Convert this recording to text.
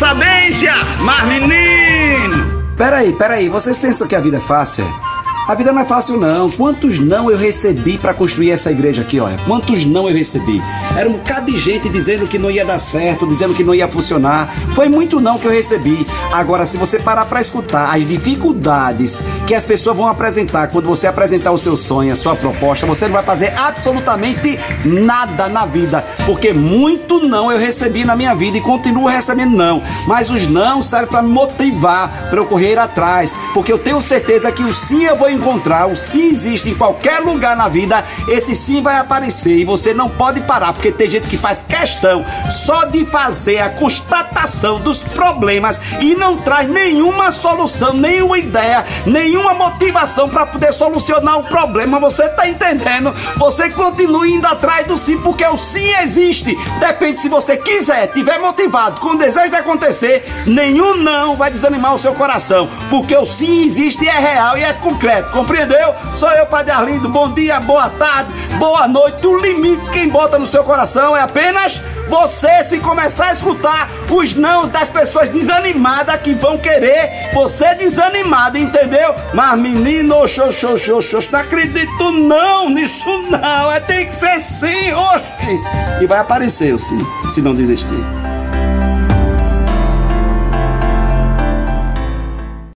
sabência, mas menino! Peraí, peraí, vocês pensam que a vida é fácil? É? A vida não é fácil, não. Quantos não eu recebi para construir essa igreja aqui, olha? Quantos não eu recebi? Era um bocado de gente dizendo que não ia dar certo, dizendo que não ia funcionar. Foi muito não que eu recebi. Agora, se você parar para escutar as dificuldades que as pessoas vão apresentar quando você apresentar o seu sonho, a sua proposta, você não vai fazer absolutamente nada na vida. Porque muito não eu recebi na minha vida e continuo recebendo não. Mas os não servem para me motivar, para eu correr atrás. Porque eu tenho certeza que o sim eu vou o sim existe em qualquer lugar na vida, esse sim vai aparecer e você não pode parar, porque tem gente que faz questão só de fazer a constatação dos problemas e não traz nenhuma solução, nenhuma ideia, nenhuma motivação para poder solucionar o problema. Você tá entendendo? Você continua indo atrás do sim, porque o sim existe. Depende se você quiser, tiver motivado, com desejo de acontecer, nenhum não vai desanimar o seu coração, porque o sim existe e é real e é concreto compreendeu? Sou eu, Padre Arlindo. Bom dia, boa tarde, boa noite. O limite quem bota no seu coração é apenas você se começar a escutar os nãos das pessoas desanimadas que vão querer você desanimado, entendeu? Mas menino, xô, xô, xô, xô, não acredito não nisso não, é tem que ser sim, oxe. E vai aparecer sim, se não desistir.